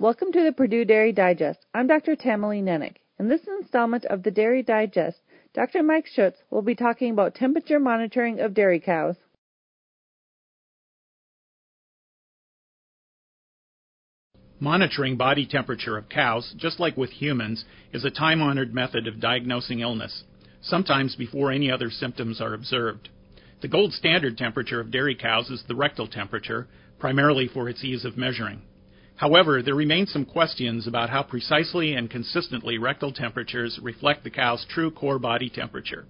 Welcome to the Purdue Dairy Digest. I'm Dr. Tamilee Nennich. In this installment of the Dairy Digest, Dr. Mike Schutz will be talking about temperature monitoring of dairy cows. Monitoring body temperature of cows, just like with humans, is a time honored method of diagnosing illness, sometimes before any other symptoms are observed. The gold standard temperature of dairy cows is the rectal temperature, primarily for its ease of measuring. However, there remain some questions about how precisely and consistently rectal temperatures reflect the cow's true core body temperature.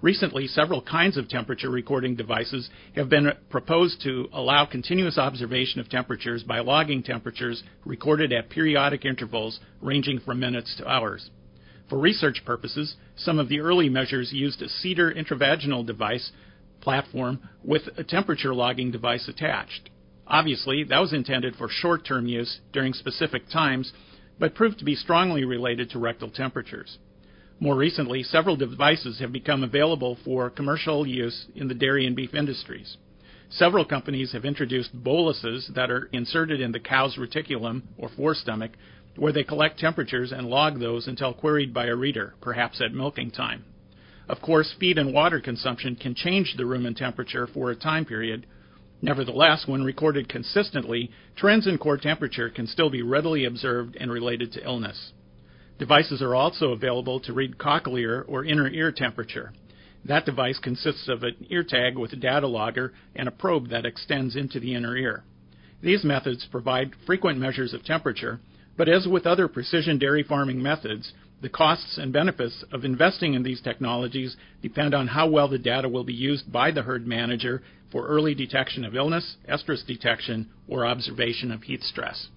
Recently, several kinds of temperature recording devices have been proposed to allow continuous observation of temperatures by logging temperatures recorded at periodic intervals ranging from minutes to hours. For research purposes, some of the early measures used a CIDR intravaginal device platform with a temperature logging device attached. Obviously, that was intended for short term use during specific times, but proved to be strongly related to rectal temperatures. More recently, several devices have become available for commercial use in the dairy and beef industries. Several companies have introduced boluses that are inserted in the cow's reticulum or forestomach, where they collect temperatures and log those until queried by a reader, perhaps at milking time. Of course, feed and water consumption can change the rumen temperature for a time period. Nevertheless, when recorded consistently, trends in core temperature can still be readily observed and related to illness. Devices are also available to read cochlear or inner ear temperature. That device consists of an ear tag with a data logger and a probe that extends into the inner ear. These methods provide frequent measures of temperature, but as with other precision dairy farming methods, the costs and benefits of investing in these technologies depend on how well the data will be used by the herd manager for early detection of illness, estrus detection, or observation of heat stress.